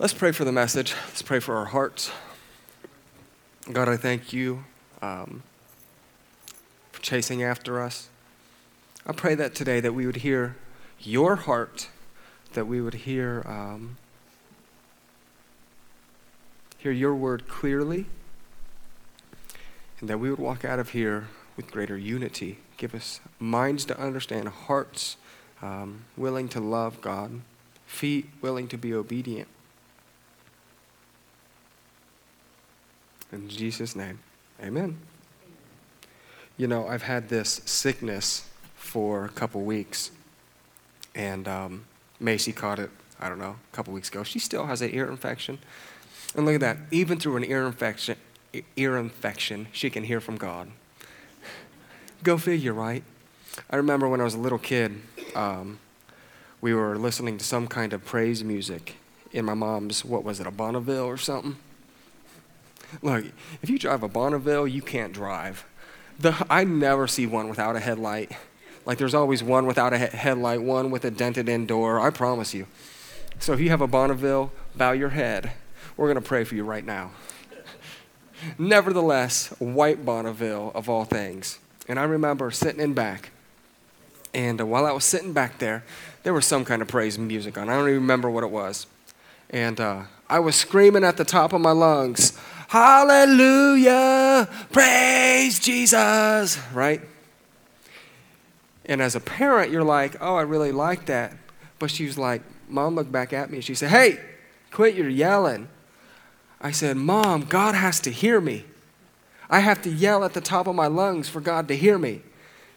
Let's pray for the message. Let's pray for our hearts. God, I thank you um, for chasing after us. I pray that today that we would hear your heart, that we would hear um, hear your word clearly, and that we would walk out of here with greater unity. Give us minds to understand, hearts um, willing to love God, feet willing to be obedient. In Jesus' name, amen. You know, I've had this sickness for a couple weeks, and um, Macy caught it, I don't know, a couple weeks ago. She still has an ear infection. And look at that, even through an ear infection, ear infection, she can hear from God. Go figure, right? I remember when I was a little kid, um, we were listening to some kind of praise music in my mom's, what was it, a Bonneville or something? Look, if you drive a Bonneville, you can't drive. The, I never see one without a headlight. Like there's always one without a he- headlight, one with a dented in door. I promise you. So if you have a Bonneville, bow your head. We're going to pray for you right now. Nevertheless, white Bonneville of all things. And I remember sitting in back. And uh, while I was sitting back there, there was some kind of praise music on. I don't even remember what it was. And uh, I was screaming at the top of my lungs, Hallelujah! Praise Jesus! Right? And as a parent, you're like, oh, I really like that. But she was like, Mom looked back at me and she said, Hey, quit your yelling. I said, Mom, God has to hear me. I have to yell at the top of my lungs for God to hear me.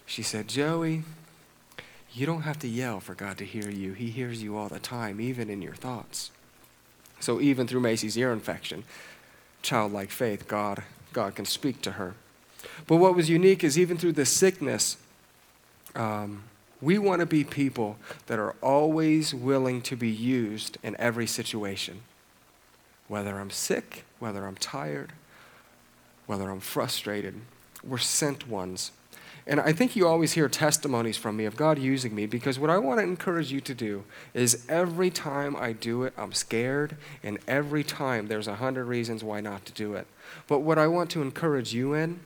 She said, Joey, you don't have to yell for God to hear you. He hears you all the time, even in your thoughts. So even through Macy's ear infection, childlike faith, God, God can speak to her. But what was unique is even through this sickness, um, we want to be people that are always willing to be used in every situation. Whether I'm sick, whether I'm tired, whether I'm frustrated, we're sent ones. And I think you always hear testimonies from me of God using me because what I want to encourage you to do is every time I do it, I'm scared, and every time there's a hundred reasons why not to do it. But what I want to encourage you in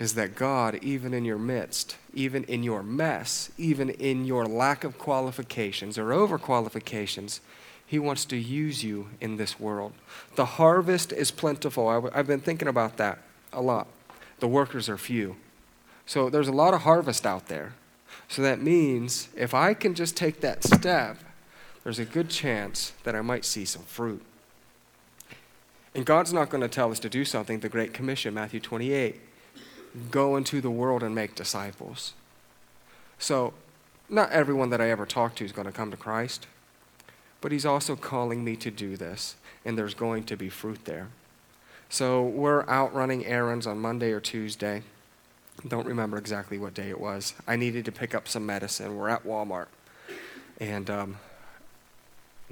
is that God, even in your midst, even in your mess, even in your lack of qualifications or overqualifications, He wants to use you in this world. The harvest is plentiful. I've been thinking about that a lot. The workers are few. So there's a lot of harvest out there. So that means if I can just take that step, there's a good chance that I might see some fruit. And God's not going to tell us to do something, the Great Commission, Matthew 28 go into the world and make disciples. So, not everyone that I ever talk to is going to come to Christ, but He's also calling me to do this, and there's going to be fruit there. So, we're out running errands on Monday or Tuesday. Don't remember exactly what day it was. I needed to pick up some medicine. We're at Walmart. And um,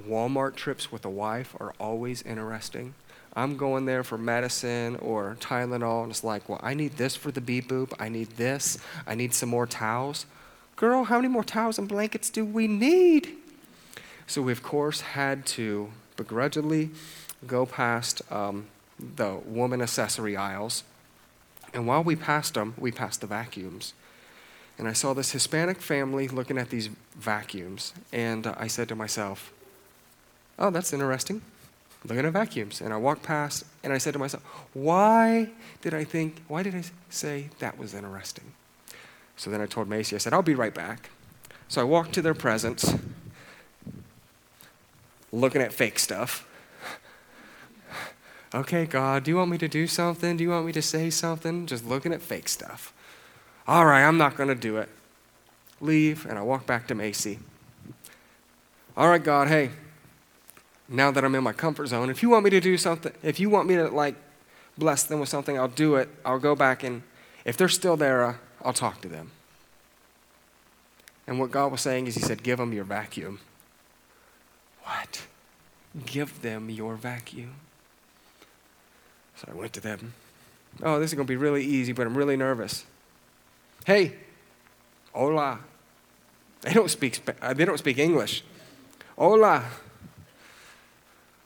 Walmart trips with a wife are always interesting. I'm going there for medicine or Tylenol, and it's like, well, I need this for the beep boop. I need this. I need some more towels. Girl, how many more towels and blankets do we need? So we, of course, had to begrudgingly go past um, the woman accessory aisles. And while we passed them, we passed the vacuums. And I saw this Hispanic family looking at these vacuums. And uh, I said to myself, oh, that's interesting looking at vacuums. And I walked past and I said to myself, why did I think, why did I say that was interesting? So then I told Macy, I said, I'll be right back. So I walked to their presence, looking at fake stuff. Okay, God, do you want me to do something? Do you want me to say something? Just looking at fake stuff. All right, I'm not going to do it. Leave, and I walk back to Macy. All right, God, hey, now that I'm in my comfort zone. If you want me to do something, if you want me to like bless them with something, I'll do it. I'll go back and if they're still there, uh, I'll talk to them. And what God was saying is, He said, Give them your vacuum. What? Give them your vacuum. So I went to them. Oh, this is going to be really easy, but I'm really nervous. Hey, hola. They don't speak, uh, they don't speak English. Hola.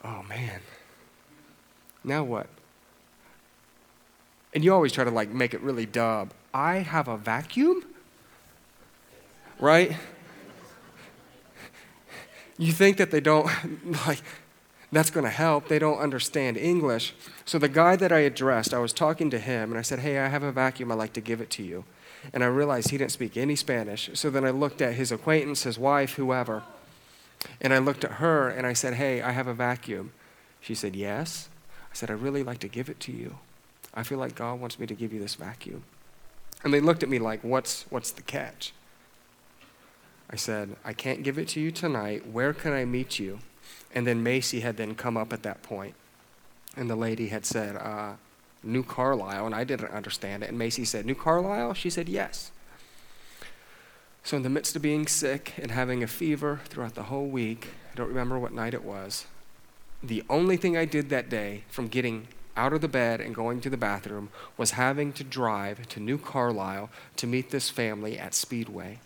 oh man, now what? And you always try to like make it really dub. I have a vacuum? Right? You think that they don't, like, that's going to help. They don't understand English. So the guy that I addressed, I was talking to him and I said, Hey, I have a vacuum. I'd like to give it to you. And I realized he didn't speak any Spanish. So then I looked at his acquaintance, his wife, whoever. And I looked at her and I said, Hey, I have a vacuum. She said, Yes. I said, I really like to give it to you. I feel like God wants me to give you this vacuum. And they looked at me like, What's, what's the catch? I said, I can't give it to you tonight. Where can I meet you? And then Macy had then come up at that point, and the lady had said, uh, New Carlisle, and I didn't understand it. And Macy said, New Carlisle? She said, Yes. So, in the midst of being sick and having a fever throughout the whole week, I don't remember what night it was, the only thing I did that day from getting out of the bed and going to the bathroom was having to drive to New Carlisle to meet this family at Speedway.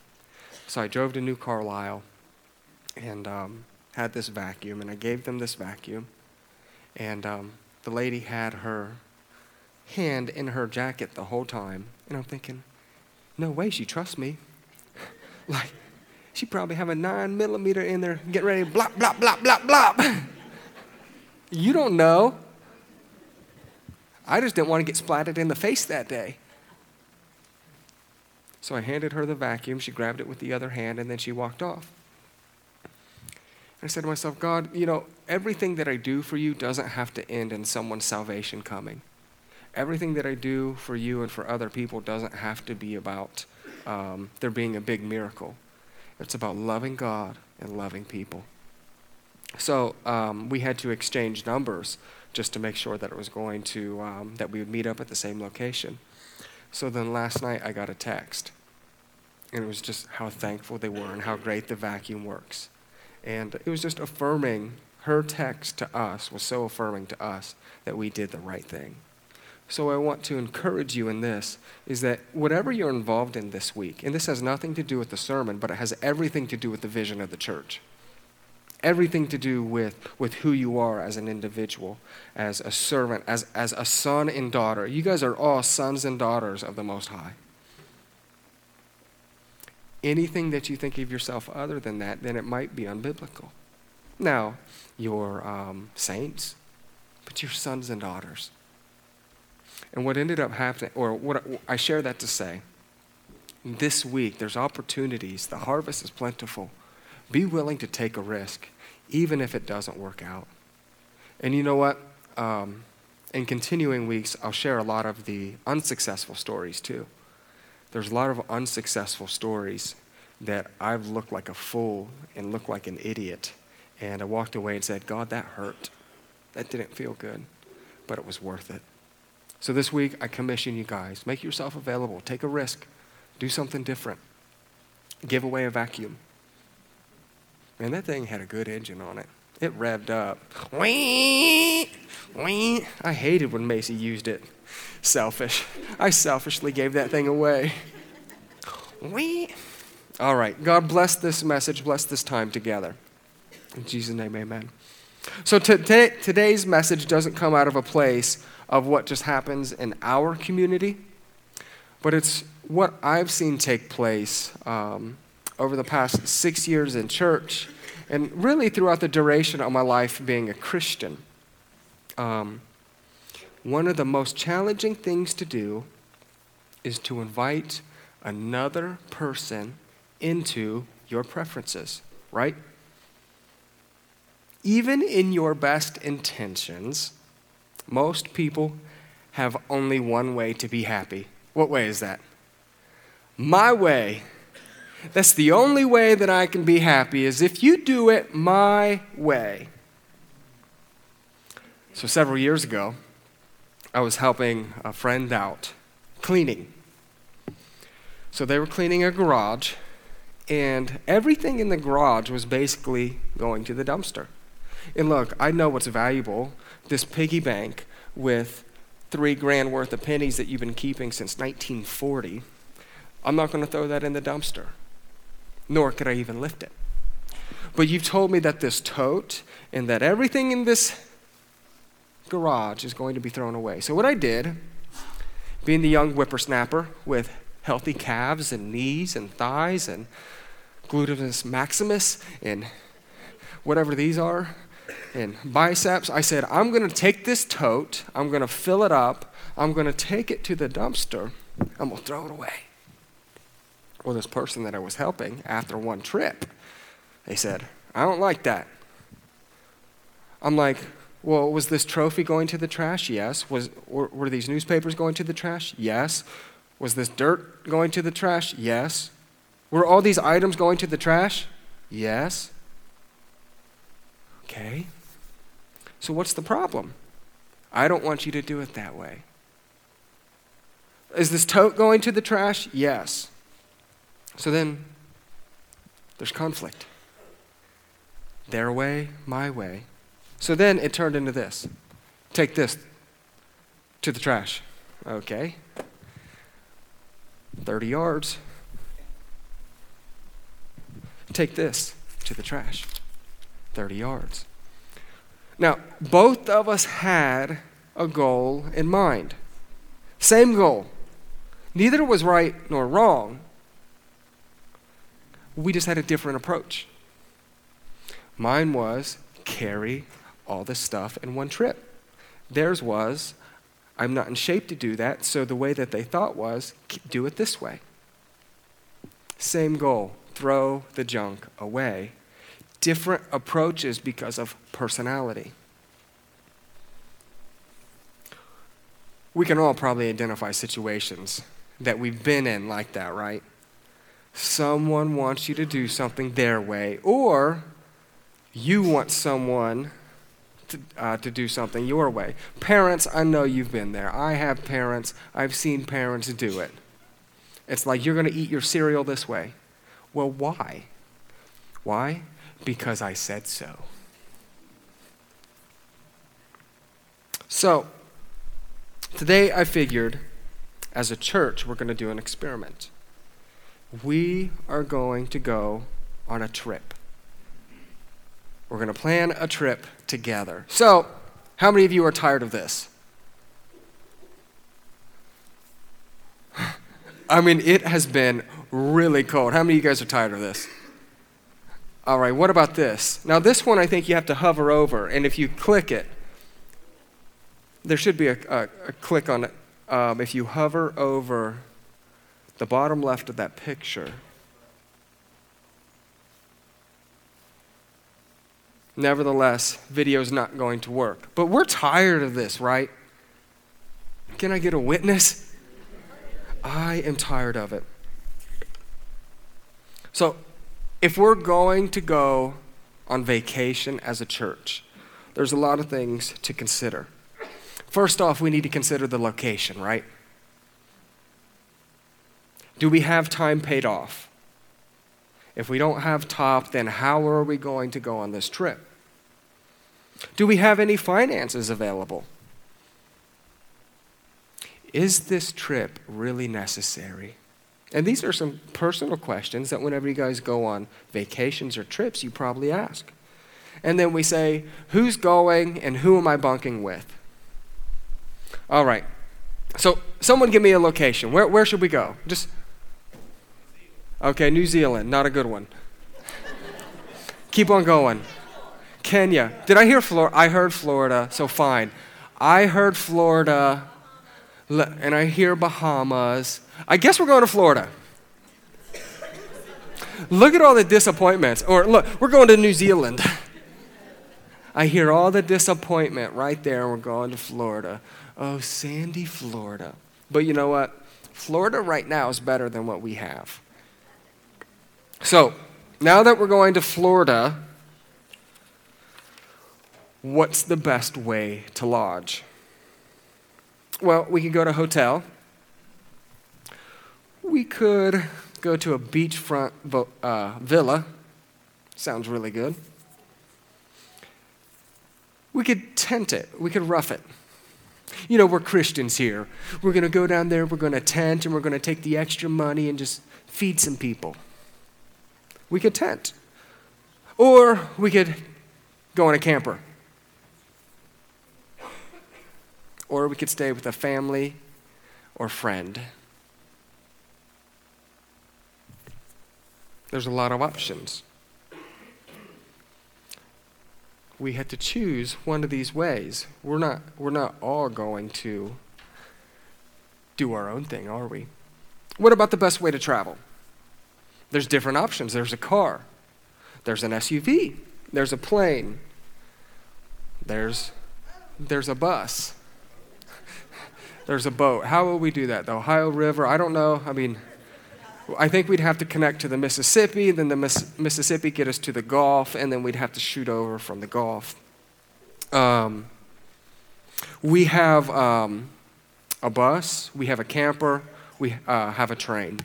So I drove to New Carlisle and um, had this vacuum, and I gave them this vacuum. And um, the lady had her hand in her jacket the whole time. And I'm thinking, no way she trusts me. like, she probably have a nine millimeter in there, get ready, blop, blop, blop, blop, blop. you don't know. I just didn't want to get splattered in the face that day. So I handed her the vacuum. She grabbed it with the other hand, and then she walked off. I said to myself, God, you know, everything that I do for you doesn't have to end in someone's salvation coming. Everything that I do for you and for other people doesn't have to be about um, there being a big miracle. It's about loving God and loving people. So um, we had to exchange numbers just to make sure that it was going to, um, that we would meet up at the same location. So then last night I got a text, and it was just how thankful they were and how great the vacuum works. And it was just affirming, her text to us was so affirming to us that we did the right thing. So I want to encourage you in this is that whatever you're involved in this week, and this has nothing to do with the sermon, but it has everything to do with the vision of the church everything to do with, with who you are as an individual, as a servant, as, as a son and daughter. You guys are all sons and daughters of the Most High. Anything that you think of yourself other than that, then it might be unbiblical. Now, you're um, saints, but you're sons and daughters. And what ended up happening, or what I share that to say, this week there's opportunities. The harvest is plentiful. Be willing to take a risk even if it doesn't work out. And you know what? Um, in continuing weeks, I'll share a lot of the unsuccessful stories too. There's a lot of unsuccessful stories that I've looked like a fool and looked like an idiot. And I walked away and said, God, that hurt. That didn't feel good, but it was worth it. So this week, I commission you guys make yourself available, take a risk, do something different, give away a vacuum. Man, that thing had a good engine on it. It revved up. Wee, wee. I hated when Macy used it. Selfish. I selfishly gave that thing away. Wee. All right. God bless this message. Bless this time together. In Jesus' name, amen. So t- t- today's message doesn't come out of a place of what just happens in our community, but it's what I've seen take place um, over the past six years in church and really throughout the duration of my life being a Christian. Um, one of the most challenging things to do is to invite another person into your preferences, right? Even in your best intentions, most people have only one way to be happy. What way is that? My way that's the only way that I can be happy is if you do it my way. So, several years ago, I was helping a friend out cleaning. So, they were cleaning a garage, and everything in the garage was basically going to the dumpster. And look, I know what's valuable this piggy bank with three grand worth of pennies that you've been keeping since 1940. I'm not going to throw that in the dumpster nor could I even lift it. but you've told me that this tote and that everything in this garage is going to be thrown away. So, what I did, being the young whippersnapper with healthy calves and knees and thighs and gluteus maximus and whatever these are, and biceps, I said, I'm going to take this tote, I'm going to fill it up, I'm going to take it to the dumpster, I'm going to throw it away. Well, this person that I was helping after one trip, they said, I don't like that. I'm like, well, was this trophy going to the trash? Yes. Was, were, were these newspapers going to the trash? Yes. Was this dirt going to the trash? Yes. Were all these items going to the trash? Yes. Okay. So what's the problem? I don't want you to do it that way. Is this tote going to the trash? Yes. So then there's conflict. Their way, my way. So then it turned into this take this to the trash. Okay. 30 yards. Take this to the trash. 30 yards. Now, both of us had a goal in mind. Same goal. Neither was right nor wrong. We just had a different approach. Mine was carry all this stuff in one trip. Theirs was, I'm not in shape to do that, so the way that they thought was, do it this way. Same goal throw the junk away. Different approaches because of personality. We can all probably identify situations that we've been in like that, right? Someone wants you to do something their way, or you want someone to, uh, to do something your way. Parents, I know you've been there. I have parents, I've seen parents do it. It's like you're going to eat your cereal this way. Well, why? Why? Because I said so. So, today I figured as a church we're going to do an experiment. We are going to go on a trip. We're going to plan a trip together. So, how many of you are tired of this? I mean, it has been really cold. How many of you guys are tired of this? All right, what about this? Now, this one I think you have to hover over, and if you click it, there should be a, a, a click on it. Um, if you hover over the bottom left of that picture, Nevertheless, video's not going to work. But we're tired of this, right? Can I get a witness? I am tired of it. So, if we're going to go on vacation as a church, there's a lot of things to consider. First off, we need to consider the location, right? Do we have time paid off? If we don't have top, then how are we going to go on this trip? Do we have any finances available? Is this trip really necessary? And these are some personal questions that whenever you guys go on vacations or trips, you probably ask. And then we say, who's going and who am I bunking with? All right. So, someone give me a location. Where, where should we go? Just Okay, New Zealand, not a good one. Keep on going. Kenya. Did I hear Florida? I heard Florida, so fine. I heard Florida, and I hear Bahamas. I guess we're going to Florida. Look at all the disappointments. Or look, we're going to New Zealand. I hear all the disappointment right there, we're going to Florida. Oh, sandy Florida. But you know what? Florida right now is better than what we have. So, now that we're going to Florida, what's the best way to lodge? Well, we could go to a hotel. We could go to a beachfront uh, villa. Sounds really good. We could tent it. We could rough it. You know, we're Christians here. We're going to go down there, we're going to tent, and we're going to take the extra money and just feed some people we could tent. Or we could go on a camper. Or we could stay with a family or friend. There's a lot of options. We had to choose one of these ways. We're not, we're not all going to do our own thing, are we? What about the best way to travel? There's different options. There's a car, there's an SUV, there's a plane, there's, there's a bus, there's a boat. How will we do that? The Ohio River? I don't know. I mean, I think we'd have to connect to the Mississippi, then the Miss- Mississippi get us to the Gulf, and then we'd have to shoot over from the Gulf. Um, we have um, a bus, we have a camper, we uh, have a train.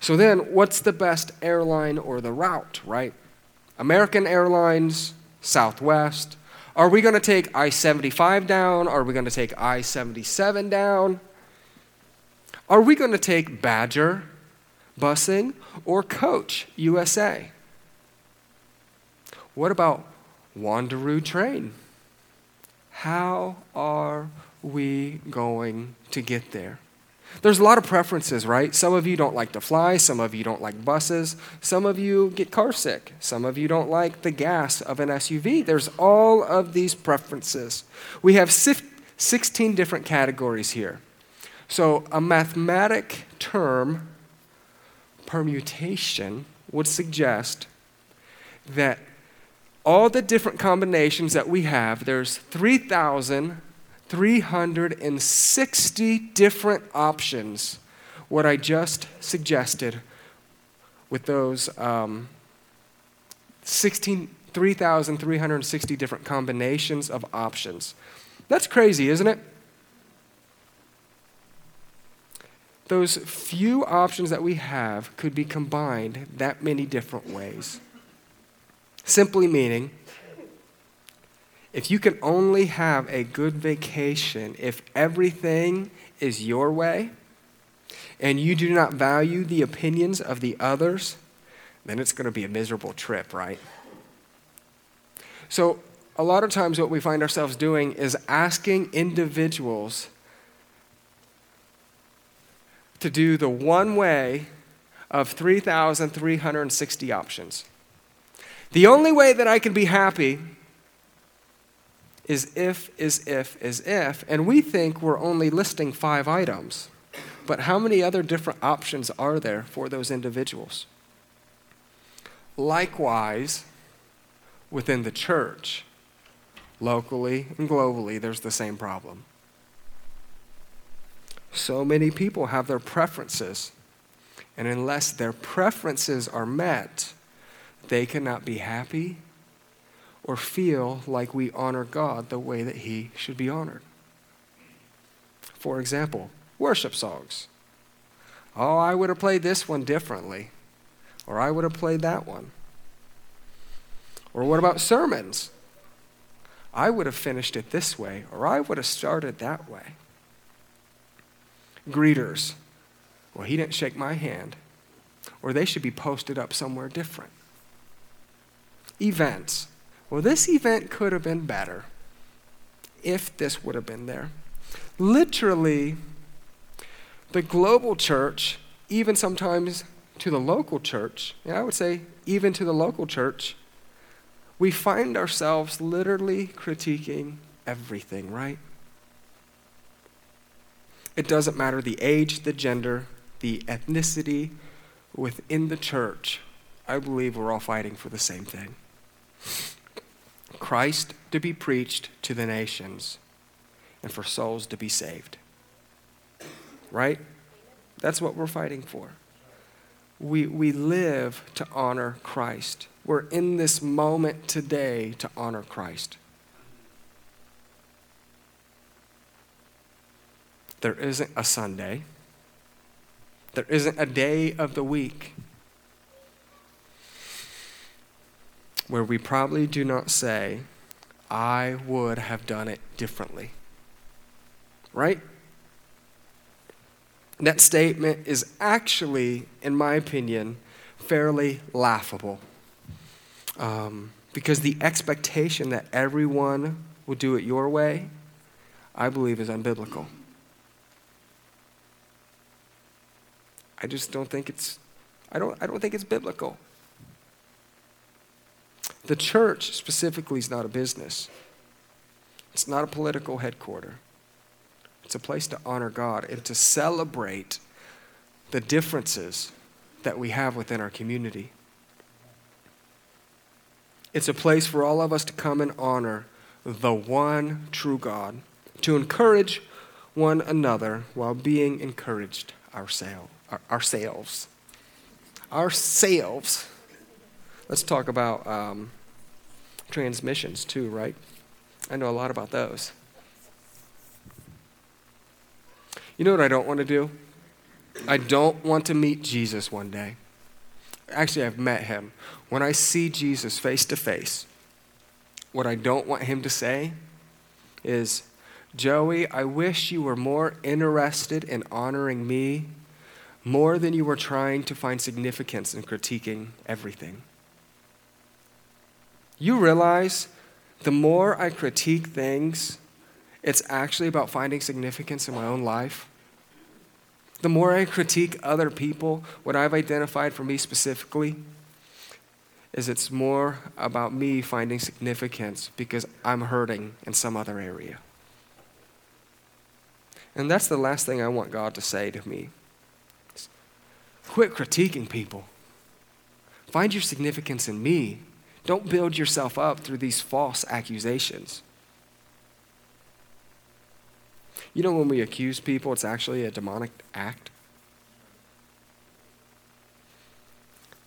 So then, what's the best airline or the route, right? American Airlines, Southwest. Are we going to take I 75 down? Are we going to take I 77 down? Are we going to take Badger busing or Coach USA? What about Wanderoo train? How are we going to get there? There's a lot of preferences, right? Some of you don't like to fly, some of you don't like buses, some of you get car sick, some of you don't like the gas of an SUV. There's all of these preferences. We have 16 different categories here. So, a mathematic term, permutation, would suggest that all the different combinations that we have, there's 3,360 different options, what I just suggested with those um, 3,360 different combinations of options. That's crazy, isn't it? those few options that we have could be combined that many different ways. Simply meaning, if you can only have a good vacation if everything is your way and you do not value the opinions of the others, then it's going to be a miserable trip, right? So, a lot of times, what we find ourselves doing is asking individuals to do the one way of 3,360 options. The only way that I can be happy is if, is if, is if, and we think we're only listing five items. But how many other different options are there for those individuals? Likewise, within the church, locally and globally, there's the same problem. So many people have their preferences. And unless their preferences are met, they cannot be happy or feel like we honor God the way that He should be honored. For example, worship songs. Oh, I would have played this one differently, or I would have played that one. Or what about sermons? I would have finished it this way, or I would have started that way greeters. Well, he didn't shake my hand. Or they should be posted up somewhere different. Events. Well, this event could have been better if this would have been there. Literally, the global church, even sometimes to the local church, and I would say even to the local church, we find ourselves literally critiquing everything, right? It doesn't matter the age, the gender, the ethnicity within the church. I believe we're all fighting for the same thing Christ to be preached to the nations and for souls to be saved. Right? That's what we're fighting for. We, we live to honor Christ. We're in this moment today to honor Christ. There isn't a Sunday. There isn't a day of the week where we probably do not say, I would have done it differently. Right? That statement is actually, in my opinion, fairly laughable. Um, because the expectation that everyone will do it your way, I believe, is unbiblical. I just don't think it's, I don't, I don't think it's biblical. The church specifically is not a business. It's not a political headquarters. It's a place to honor God and to celebrate the differences that we have within our community. It's a place for all of us to come and honor the one true God, to encourage one another while being encouraged ourselves. Ourselves. Ourselves. Let's talk about um, transmissions too, right? I know a lot about those. You know what I don't want to do? I don't want to meet Jesus one day. Actually, I've met him. When I see Jesus face to face, what I don't want him to say is, Joey, I wish you were more interested in honoring me more than you were trying to find significance in critiquing everything. You realize the more I critique things, it's actually about finding significance in my own life. The more I critique other people, what I've identified for me specifically is it's more about me finding significance because I'm hurting in some other area. And that's the last thing I want God to say to me. Quit critiquing people. Find your significance in me. Don't build yourself up through these false accusations. You know, when we accuse people, it's actually a demonic act.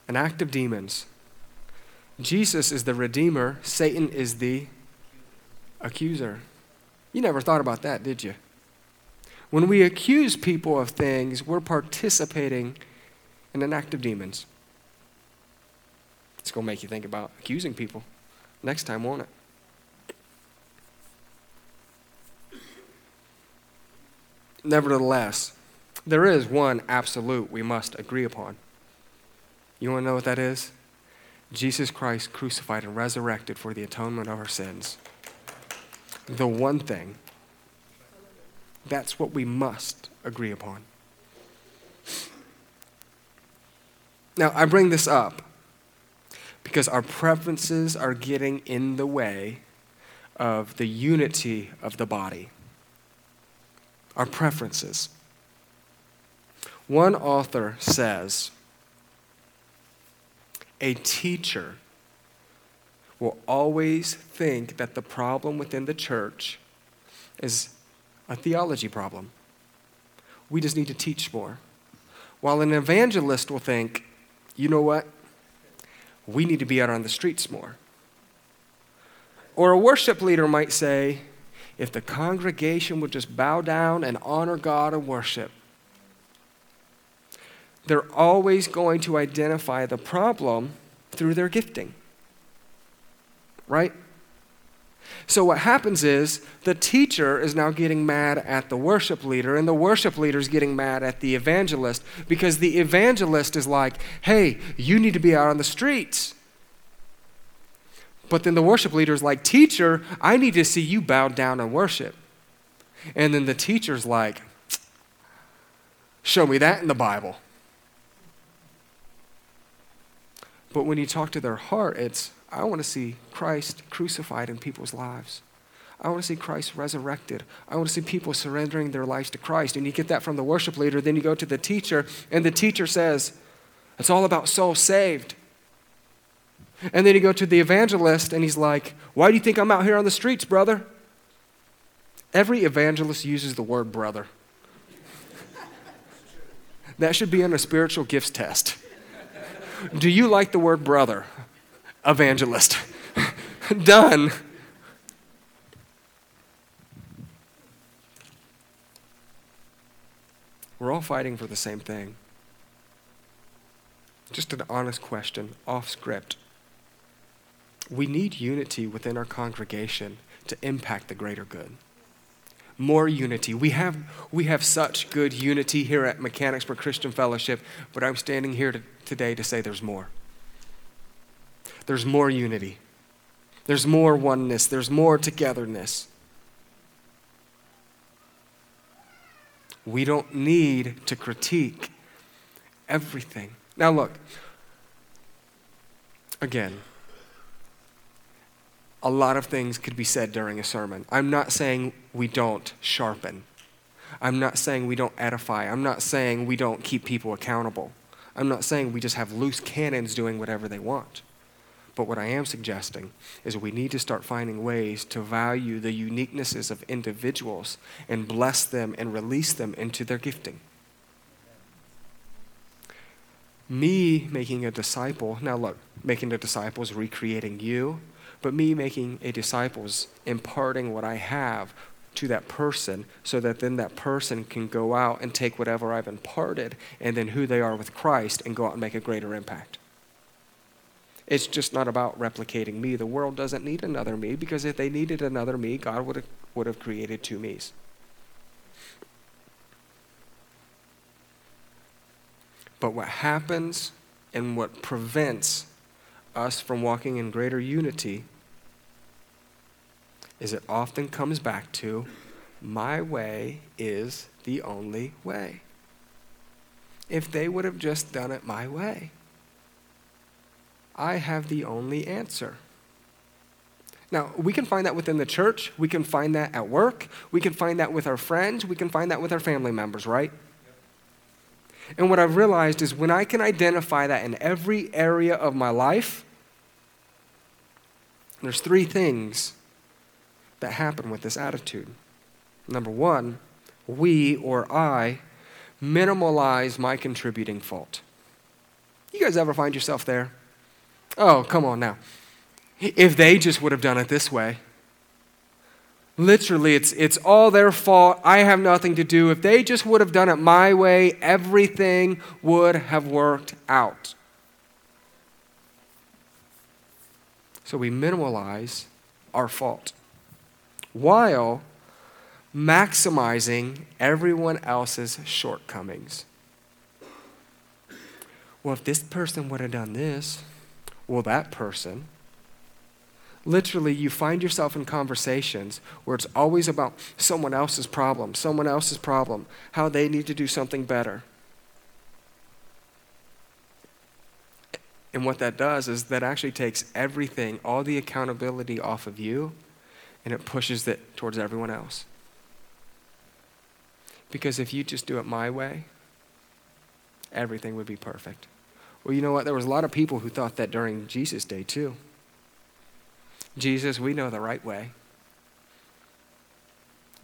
An act of demons. Jesus is the redeemer, Satan is the accuser. You never thought about that, did you? When we accuse people of things, we're participating in an act of demons. It's going to make you think about accusing people next time, won't it? Nevertheless, there is one absolute we must agree upon. You want to know what that is? Jesus Christ crucified and resurrected for the atonement of our sins. The one thing. That's what we must agree upon. Now, I bring this up because our preferences are getting in the way of the unity of the body our preferences. One author says a teacher will always think that the problem within the church is a theology problem. We just need to teach more. While an evangelist will think, you know what? We need to be out on the streets more. Or a worship leader might say, if the congregation would just bow down and honor God and worship. They're always going to identify the problem through their gifting. Right? So, what happens is the teacher is now getting mad at the worship leader, and the worship leader is getting mad at the evangelist because the evangelist is like, hey, you need to be out on the streets. But then the worship leader is like, Teacher, I need to see you bow down and worship. And then the teacher's like, Show me that in the Bible. But when you talk to their heart, it's, I want to see Christ crucified in people's lives. I want to see Christ resurrected. I want to see people surrendering their lives to Christ. And you get that from the worship leader. Then you go to the teacher, and the teacher says, It's all about souls saved. And then you go to the evangelist and he's like, Why do you think I'm out here on the streets, brother? Every evangelist uses the word brother. that should be in a spiritual gifts test. Do you like the word brother? Evangelist. Done. We're all fighting for the same thing. Just an honest question, off script. We need unity within our congregation to impact the greater good. More unity. We have, we have such good unity here at Mechanicsburg Christian Fellowship, but I'm standing here to, today to say there's more. There's more unity, there's more oneness, there's more togetherness. We don't need to critique everything. Now, look, again, a lot of things could be said during a sermon. I'm not saying we don't sharpen. I'm not saying we don't edify. I'm not saying we don't keep people accountable. I'm not saying we just have loose cannons doing whatever they want. But what I am suggesting is we need to start finding ways to value the uniquenesses of individuals and bless them and release them into their gifting. Me making a disciple, now look, making a disciple is recreating you, but me making a disciple is imparting what I have to that person so that then that person can go out and take whatever I've imparted and then who they are with Christ and go out and make a greater impact. It's just not about replicating me. The world doesn't need another me because if they needed another me, God would have, would have created two me's. But what happens and what prevents us from walking in greater unity is it often comes back to my way is the only way. If they would have just done it my way, I have the only answer. Now, we can find that within the church. We can find that at work. We can find that with our friends. We can find that with our family members, right? And what I've realized is when I can identify that in every area of my life, there's three things that happen with this attitude. Number one, we or I minimalize my contributing fault. You guys ever find yourself there? Oh, come on now. If they just would have done it this way, literally, it's, it's all their fault. I have nothing to do. If they just would have done it my way, everything would have worked out. So we minimalize our fault while maximizing everyone else's shortcomings. Well, if this person would have done this, well, that person. Literally, you find yourself in conversations where it's always about someone else's problem, someone else's problem, how they need to do something better. And what that does is that actually takes everything, all the accountability off of you and it pushes it towards everyone else. Because if you just do it my way, everything would be perfect. Well, you know what? There was a lot of people who thought that during Jesus' day, too. Jesus, we know the right way.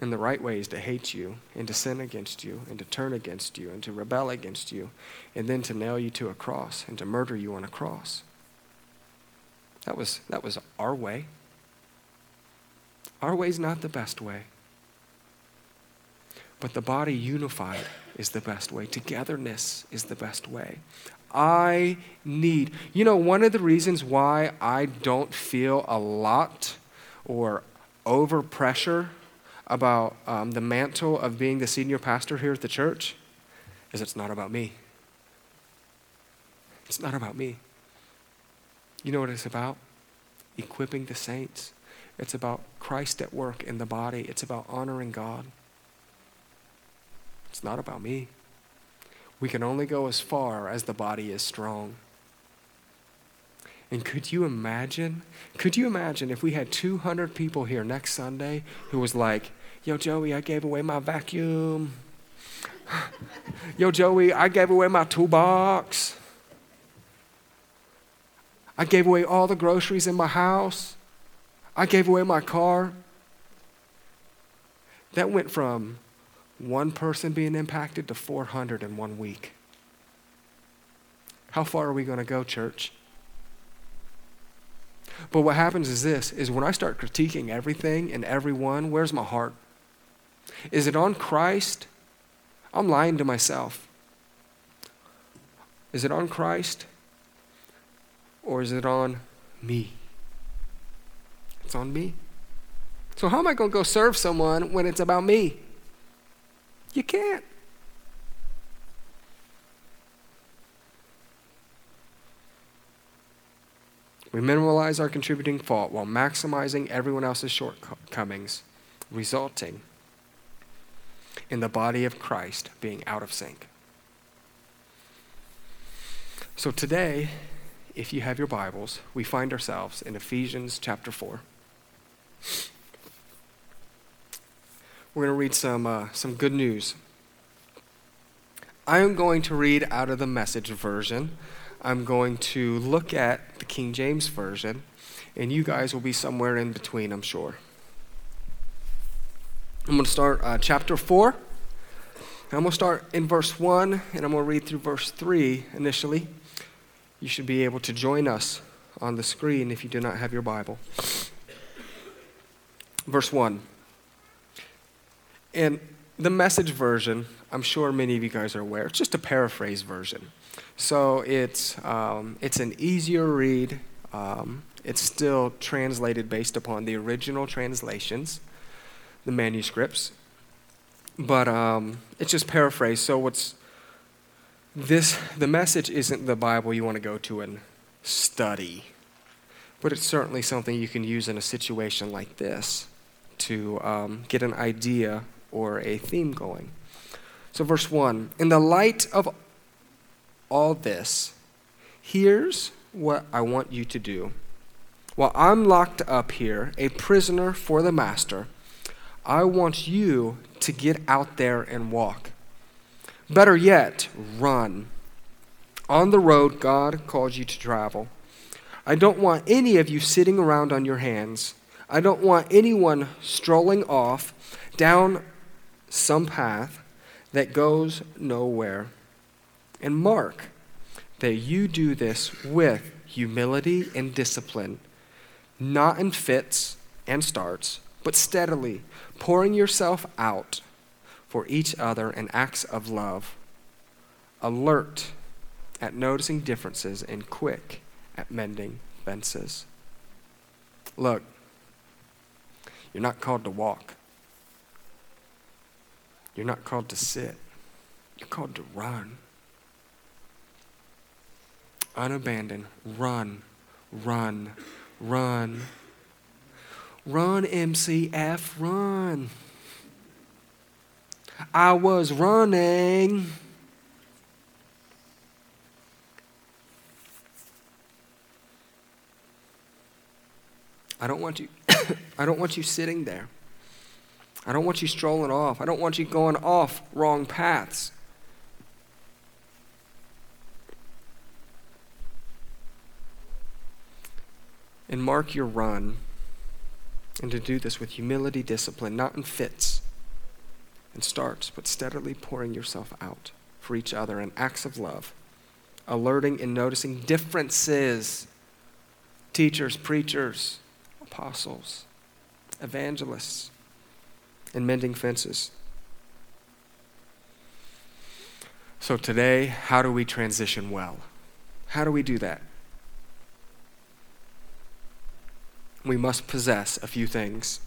And the right way is to hate you and to sin against you and to turn against you and to rebel against you and then to nail you to a cross and to murder you on a cross. That was, that was our way. Our way is not the best way. But the body unified is the best way. Togetherness is the best way. I need. You know, one of the reasons why I don't feel a lot or over pressure about um, the mantle of being the senior pastor here at the church is it's not about me. It's not about me. You know what it's about? Equipping the saints it's about Christ at work in the body. It's about honoring God. It's not about me. We can only go as far as the body is strong. And could you imagine? Could you imagine if we had 200 people here next Sunday who was like, Yo, Joey, I gave away my vacuum. Yo, Joey, I gave away my toolbox. I gave away all the groceries in my house. I gave away my car. That went from one person being impacted to 400 in one week. How far are we going to go, church? But what happens is this is when I start critiquing everything and everyone, where's my heart? Is it on Christ? I'm lying to myself. Is it on Christ? Or is it on me? It's on me. So, how am I going to go serve someone when it's about me? You can't. We minimize our contributing fault while maximizing everyone else's shortcomings, resulting in the body of Christ being out of sync. So today, if you have your Bibles, we find ourselves in Ephesians chapter 4. We're going to read some, uh, some good news. I am going to read out of the message version. I'm going to look at the King James Version, and you guys will be somewhere in between, I'm sure. I'm going to start uh, chapter 4. I'm going to start in verse 1, and I'm going to read through verse 3 initially. You should be able to join us on the screen if you do not have your Bible. Verse 1. In the message version, I'm sure many of you guys are aware, it's just a paraphrase version. So it's, um, it's an easier read. Um, it's still translated based upon the original translations, the manuscripts. But um, it's just paraphrased. So what's this, the message isn't the Bible you want to go to and study, but it's certainly something you can use in a situation like this to um, get an idea or a theme going. So, verse 1 In the light of all this, here's what I want you to do. While I'm locked up here, a prisoner for the master, I want you to get out there and walk. Better yet, run. On the road God calls you to travel. I don't want any of you sitting around on your hands. I don't want anyone strolling off down some path that goes nowhere. And mark that you do this with humility and discipline, not in fits and starts, but steadily, pouring yourself out for each other in acts of love, alert at noticing differences and quick at mending fences. Look, you're not called to walk. You're not called to sit. You're called to run. Unabandoned. Run, run, run. Run, MCF, run. I was running. I don't want you I don't want you sitting there. I don't want you strolling off. I don't want you going off wrong paths. And mark your run. And to do this with humility, discipline, not in fits and starts, but steadily pouring yourself out for each other in acts of love, alerting and noticing differences. Teachers, preachers, apostles, evangelists, and mending fences. So, today, how do we transition well? How do we do that? We must possess a few things.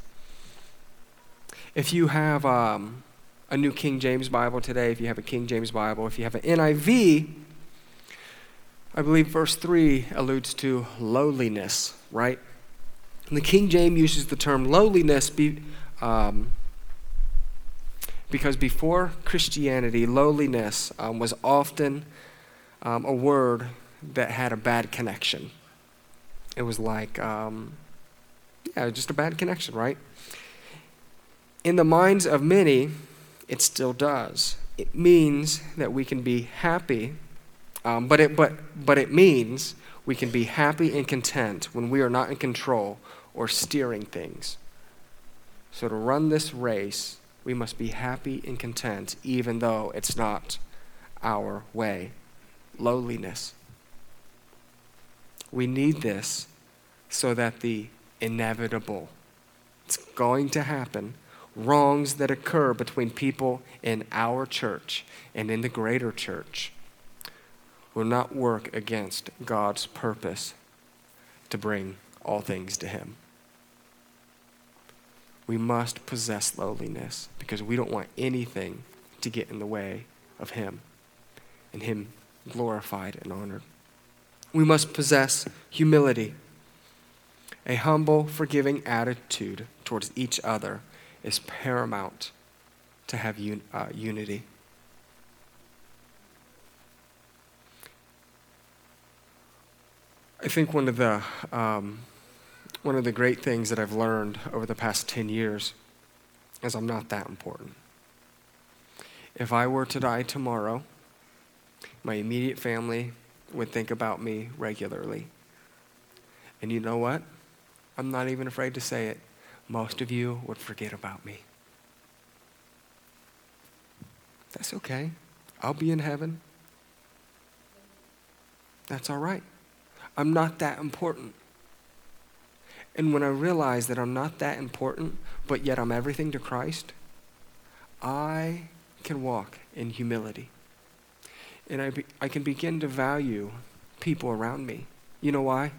If you have um, a New King James Bible today, if you have a King James Bible, if you have an NIV, I believe verse 3 alludes to lowliness, right? And the King James uses the term lowliness be, um, because before Christianity, lowliness um, was often um, a word that had a bad connection. It was like, um, yeah, just a bad connection, right? In the minds of many, it still does. It means that we can be happy, um, but, it, but, but it means we can be happy and content when we are not in control or steering things. So, to run this race, we must be happy and content, even though it's not our way. Lowliness. We need this so that the inevitable, it's going to happen, wrongs that occur between people in our church and in the greater church will not work against God's purpose to bring all things to Him. We must possess lowliness because we don't want anything to get in the way of Him and Him glorified and honored. We must possess humility A humble, forgiving attitude towards each other is paramount to have un- uh, unity. I think one of the um, one of the great things that I've learned over the past ten years is I'm not that important. If I were to die tomorrow, my immediate family would think about me regularly. And you know what? I'm not even afraid to say it. Most of you would forget about me. That's okay. I'll be in heaven. That's all right. I'm not that important. And when I realize that I'm not that important, but yet I'm everything to Christ, I can walk in humility. And I, be, I can begin to value people around me. You know why?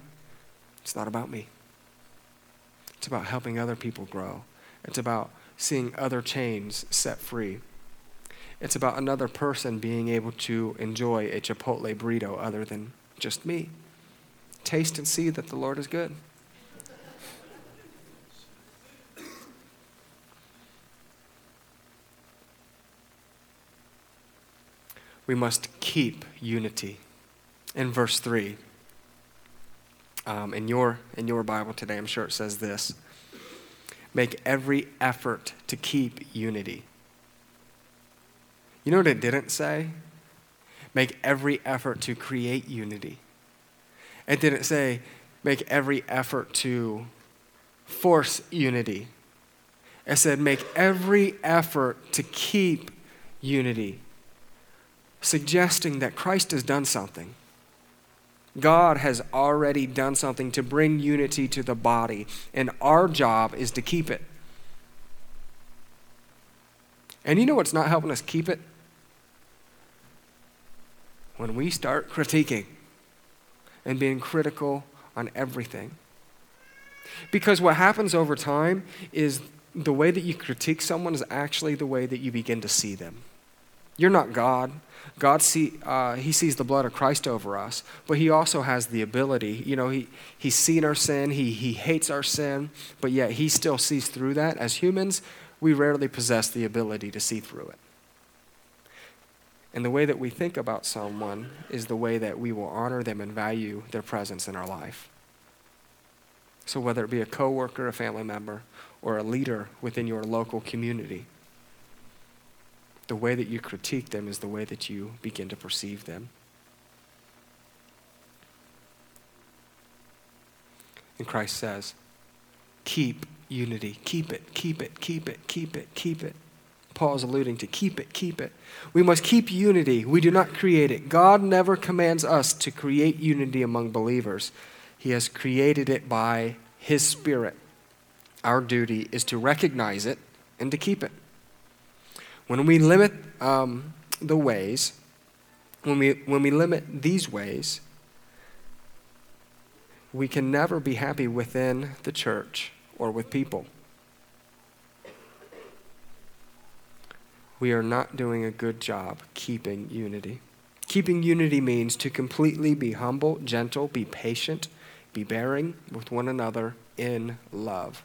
It's not about me. It's about helping other people grow. It's about seeing other chains set free. It's about another person being able to enjoy a Chipotle burrito other than just me. Taste and see that the Lord is good. We must keep unity. In verse 3, um, in, your, in your Bible today, I'm sure it says this Make every effort to keep unity. You know what it didn't say? Make every effort to create unity. It didn't say, make every effort to force unity. It said, make every effort to keep unity, suggesting that Christ has done something. God has already done something to bring unity to the body, and our job is to keep it. And you know what's not helping us keep it? When we start critiquing and being critical on everything. Because what happens over time is the way that you critique someone is actually the way that you begin to see them. You're not God. God see, uh, he sees the blood of Christ over us, but he also has the ability. You know, he, he's seen our sin, he, he hates our sin, but yet he still sees through that. As humans, we rarely possess the ability to see through it. And the way that we think about someone is the way that we will honor them and value their presence in our life. So, whether it be a coworker, a family member, or a leader within your local community, the way that you critique them is the way that you begin to perceive them. And Christ says, keep unity. Keep it, keep it, keep it, keep it, keep it. Paul is alluding to keep it, keep it. We must keep unity. We do not create it. God never commands us to create unity among believers, He has created it by His Spirit. Our duty is to recognize it and to keep it. When we limit um, the ways, when we, when we limit these ways, we can never be happy within the church or with people. we are not doing a good job keeping unity. Keeping unity means to completely be humble, gentle, be patient, be bearing with one another in love.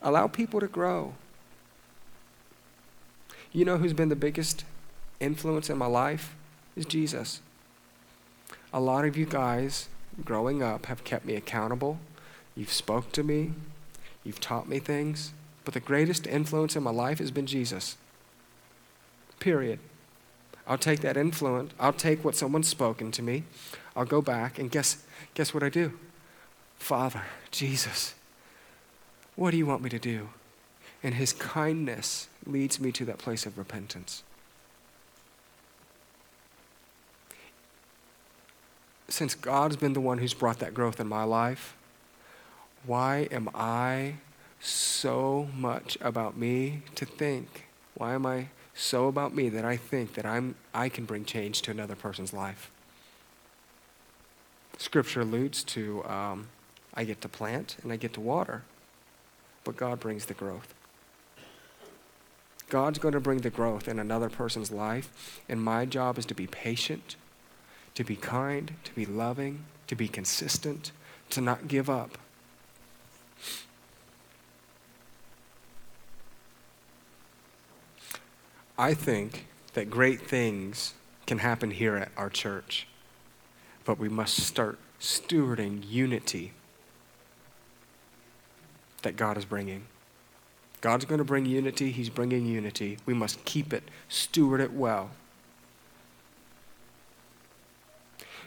Allow people to grow. You know who's been the biggest influence in my life? Is Jesus. A lot of you guys growing up have kept me accountable. You've spoke to me. You've taught me things. But the greatest influence in my life has been Jesus. Period. I'll take that influence, I'll take what someone's spoken to me, I'll go back, and guess, guess what I do? Father, Jesus, what do you want me to do? And his kindness leads me to that place of repentance. Since God's been the one who's brought that growth in my life, why am I so much about me to think? Why am I so about me that I think that I'm, I can bring change to another person's life? Scripture alludes to um, I get to plant and I get to water, but God brings the growth. God's going to bring the growth in another person's life, and my job is to be patient, to be kind, to be loving, to be consistent, to not give up. I think that great things can happen here at our church, but we must start stewarding unity that God is bringing. God's going to bring unity, He's bringing unity. We must keep it, steward it well.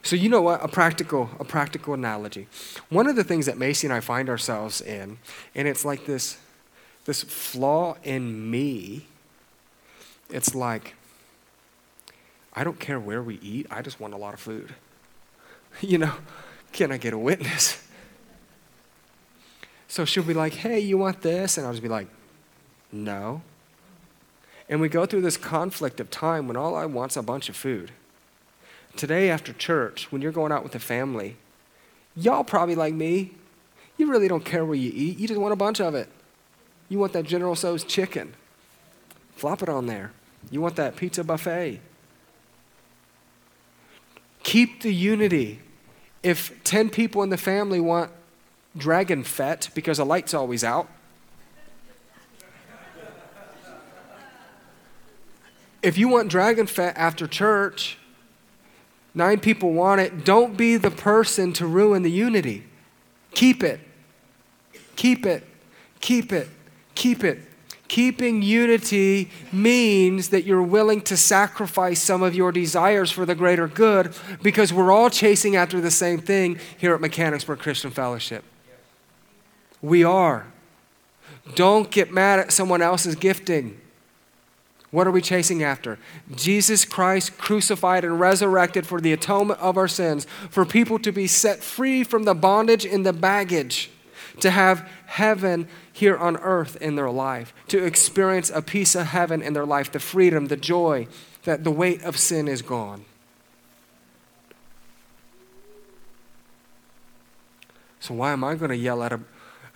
So you know what? A practical, a practical analogy. One of the things that Macy and I find ourselves in, and it's like this, this flaw in me. It's like, I don't care where we eat, I just want a lot of food. You know, can I get a witness? So she'll be like, hey, you want this? And I'll just be like, no. And we go through this conflict of time when all I want's a bunch of food. Today after church, when you're going out with the family, y'all probably like me. You really don't care where you eat. You just want a bunch of it. You want that General Tso's chicken. Flop it on there. You want that pizza buffet. Keep the unity. If 10 people in the family want dragon fete because the light's always out. If you want dragon Fat after church, nine people want it, don't be the person to ruin the unity. Keep it. Keep it. Keep it. Keep it. Keeping unity means that you're willing to sacrifice some of your desires for the greater good because we're all chasing after the same thing here at Mechanicsburg Christian Fellowship. We are. Don't get mad at someone else's gifting. What are we chasing after? Jesus Christ crucified and resurrected for the atonement of our sins, for people to be set free from the bondage and the baggage, to have heaven here on earth in their life, to experience a piece of heaven in their life, the freedom, the joy, that the weight of sin is gone. So, why am I going to yell at a,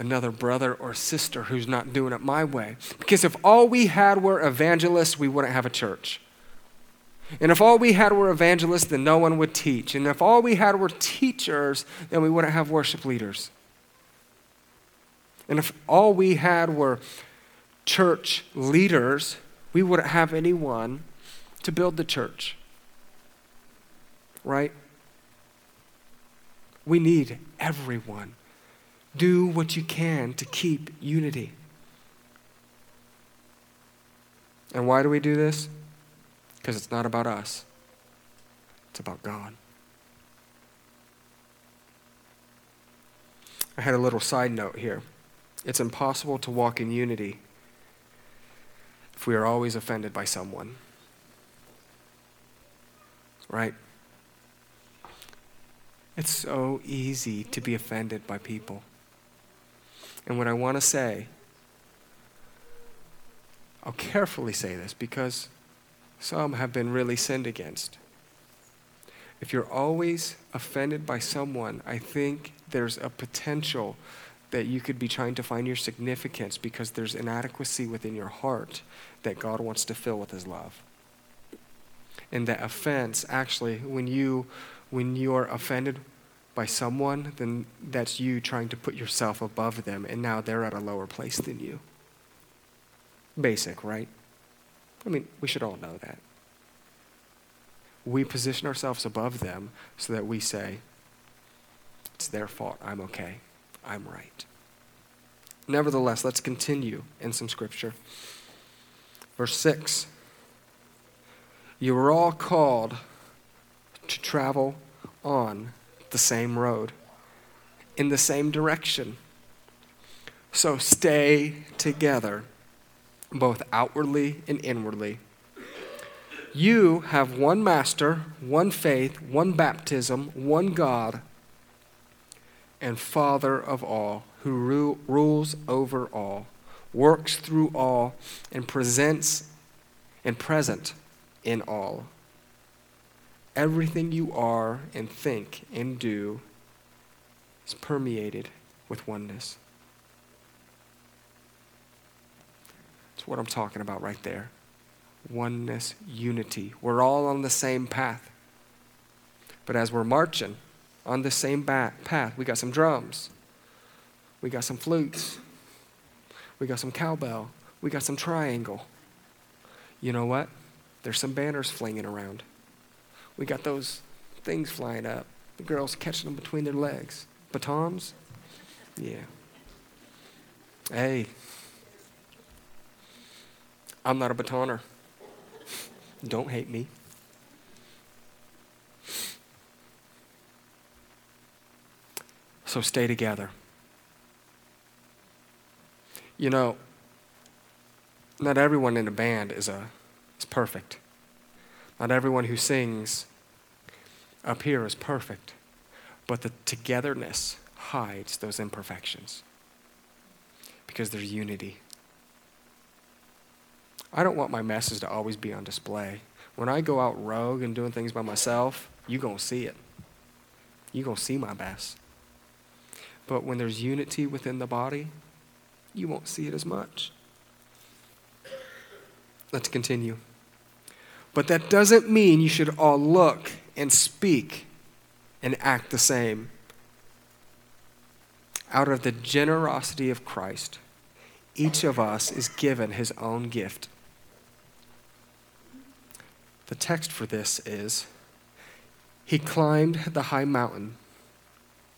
another brother or sister who's not doing it my way? Because if all we had were evangelists, we wouldn't have a church. And if all we had were evangelists, then no one would teach. And if all we had were teachers, then we wouldn't have worship leaders. And if all we had were church leaders, we wouldn't have anyone to build the church. Right? We need everyone. Do what you can to keep unity. And why do we do this? Because it's not about us, it's about God. I had a little side note here. It's impossible to walk in unity if we are always offended by someone. Right? It's so easy to be offended by people. And what I want to say, I'll carefully say this because some have been really sinned against. If you're always offended by someone, I think there's a potential that you could be trying to find your significance because there's inadequacy within your heart that God wants to fill with his love. And that offense actually when you when you're offended by someone, then that's you trying to put yourself above them and now they're at a lower place than you. Basic, right? I mean, we should all know that. We position ourselves above them so that we say, it's their fault. I'm okay. I'm right. Nevertheless, let's continue in some scripture. Verse 6 You were all called to travel on the same road, in the same direction. So stay together, both outwardly and inwardly. You have one master, one faith, one baptism, one God and Father of all, who ru- rules over all, works through all, and presents and present in all. Everything you are and think and do is permeated with oneness. That's what I'm talking about right there. Oneness, unity. We're all on the same path. But as we're marching, on the same path. We got some drums. We got some flutes. We got some cowbell. We got some triangle. You know what? There's some banners flinging around. We got those things flying up. The girls catching them between their legs. Batons? Yeah. Hey, I'm not a batoner. Don't hate me. So stay together. You know, not everyone in a band is, a, is perfect. Not everyone who sings up here is perfect. But the togetherness hides those imperfections because there's unity. I don't want my message to always be on display. When I go out rogue and doing things by myself, you're going to see it. You're going to see my best. But when there's unity within the body, you won't see it as much. Let's continue. But that doesn't mean you should all look and speak and act the same. Out of the generosity of Christ, each of us is given his own gift. The text for this is He climbed the high mountain.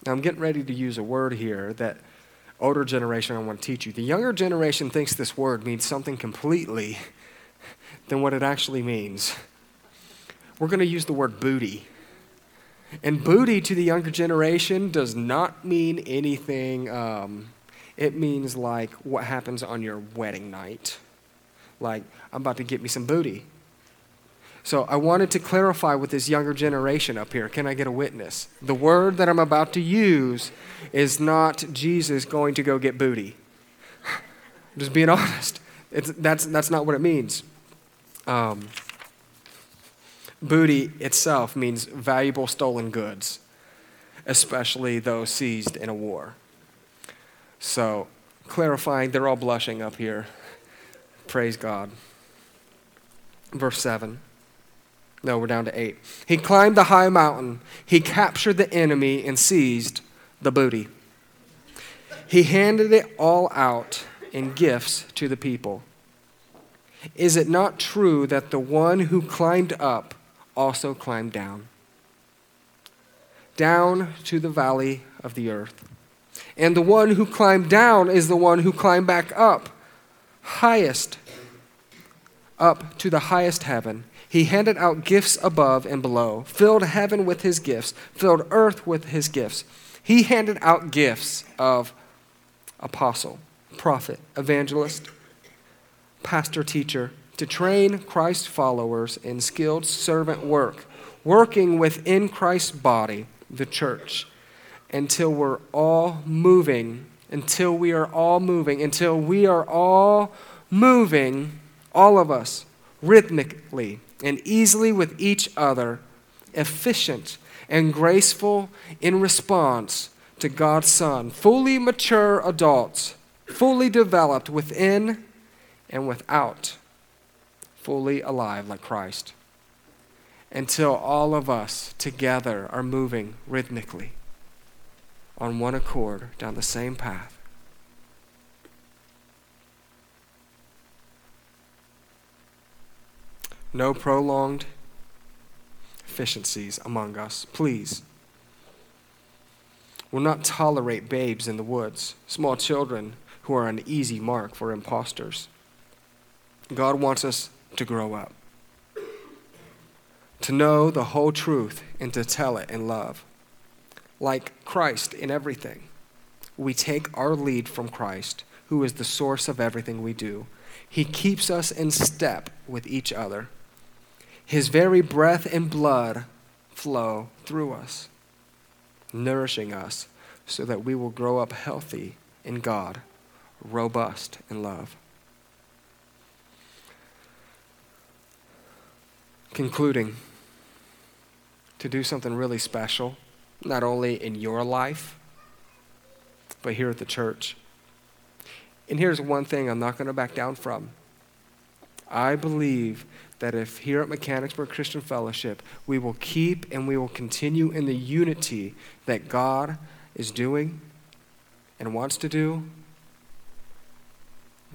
Now, I'm getting ready to use a word here that older generation I want to teach you. The younger generation thinks this word means something completely than what it actually means. We're going to use the word booty. And booty to the younger generation does not mean anything, um, it means like what happens on your wedding night. Like, I'm about to get me some booty. So I wanted to clarify with this younger generation up here. Can I get a witness? The word that I'm about to use is not Jesus going to go get booty. I'm Just being honest. It's, that's, that's not what it means. Um, booty itself means valuable stolen goods, especially those seized in a war. So, clarifying, they're all blushing up here. Praise God. Verse 7. No, we're down to eight. He climbed the high mountain. He captured the enemy and seized the booty. He handed it all out in gifts to the people. Is it not true that the one who climbed up also climbed down? Down to the valley of the earth. And the one who climbed down is the one who climbed back up, highest, up to the highest heaven he handed out gifts above and below, filled heaven with his gifts, filled earth with his gifts. He handed out gifts of apostle, prophet, evangelist, pastor, teacher, to train Christ followers in skilled servant work, working within Christ's body, the church, until we're all moving, until we are all moving, until we are all moving, all of us, rhythmically and easily with each other, efficient and graceful in response to God's Son, fully mature adults, fully developed within and without, fully alive like Christ, until all of us together are moving rhythmically on one accord down the same path no prolonged efficiencies among us, please. We'll not tolerate babes in the woods, small children who are an easy mark for impostors. God wants us to grow up, to know the whole truth and to tell it in love. Like Christ in everything, we take our lead from Christ, who is the source of everything we do. He keeps us in step with each other his very breath and blood flow through us, nourishing us so that we will grow up healthy in God, robust in love. Concluding, to do something really special, not only in your life, but here at the church. And here's one thing I'm not going to back down from. I believe that if here at Mechanicsburg Christian Fellowship, we will keep and we will continue in the unity that God is doing and wants to do,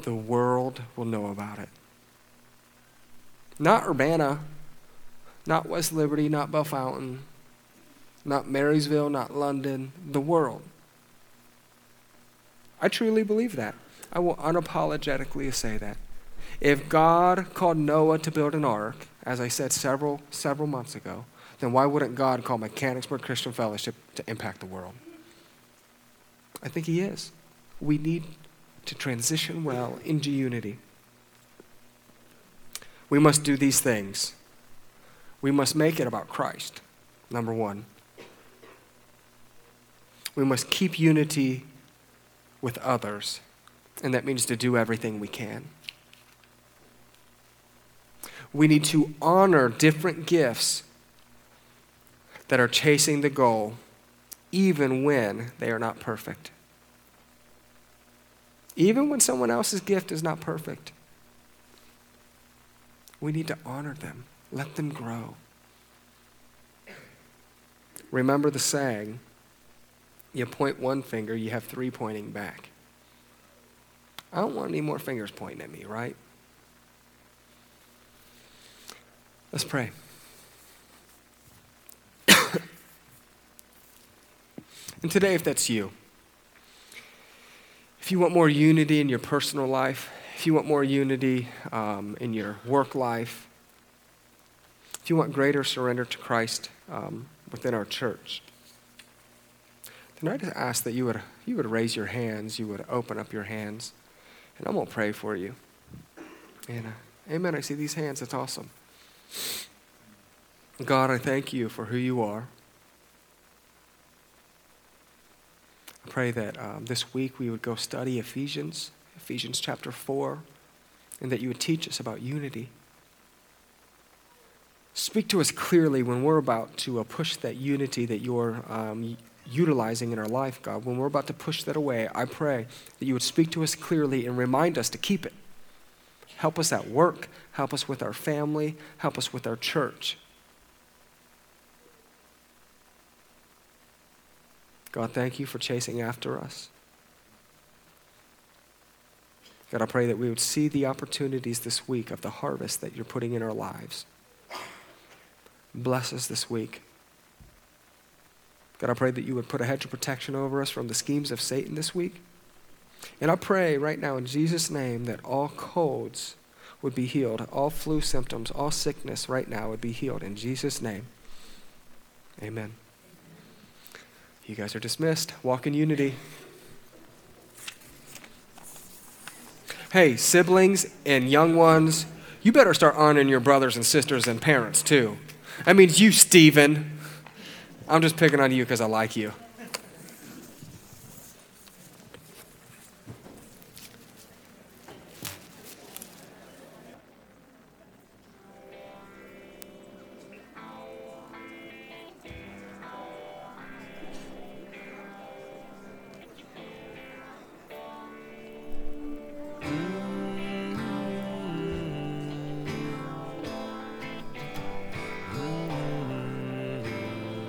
the world will know about it. Not Urbana, not West Liberty, not Bellefontaine, not Marysville, not London, the world. I truly believe that. I will unapologetically say that. If God called Noah to build an ark, as I said several, several months ago, then why wouldn't God call Mechanicsburg Christian Fellowship to impact the world? I think He is. We need to transition well into unity. We must do these things. We must make it about Christ, number one. We must keep unity with others, and that means to do everything we can. We need to honor different gifts that are chasing the goal, even when they are not perfect. Even when someone else's gift is not perfect, we need to honor them, let them grow. Remember the saying you point one finger, you have three pointing back. I don't want any more fingers pointing at me, right? Let's pray. and today, if that's you, if you want more unity in your personal life, if you want more unity um, in your work life, if you want greater surrender to Christ um, within our church, then I just ask that you would, you would raise your hands, you would open up your hands, and I'm going to pray for you. And uh, amen. I see these hands. It's awesome. God, I thank you for who you are. I pray that um, this week we would go study Ephesians, Ephesians chapter 4, and that you would teach us about unity. Speak to us clearly when we're about to uh, push that unity that you're um, utilizing in our life, God. When we're about to push that away, I pray that you would speak to us clearly and remind us to keep it. Help us at work. Help us with our family. Help us with our church. God, thank you for chasing after us. God, I pray that we would see the opportunities this week of the harvest that you're putting in our lives. Bless us this week. God, I pray that you would put a hedge of protection over us from the schemes of Satan this week. And I pray right now in Jesus' name that all colds would be healed, all flu symptoms, all sickness right now would be healed in Jesus' name. Amen. You guys are dismissed. Walk in unity. Hey, siblings and young ones, you better start honoring your brothers and sisters and parents too. That means you, Stephen. I'm just picking on you because I like you.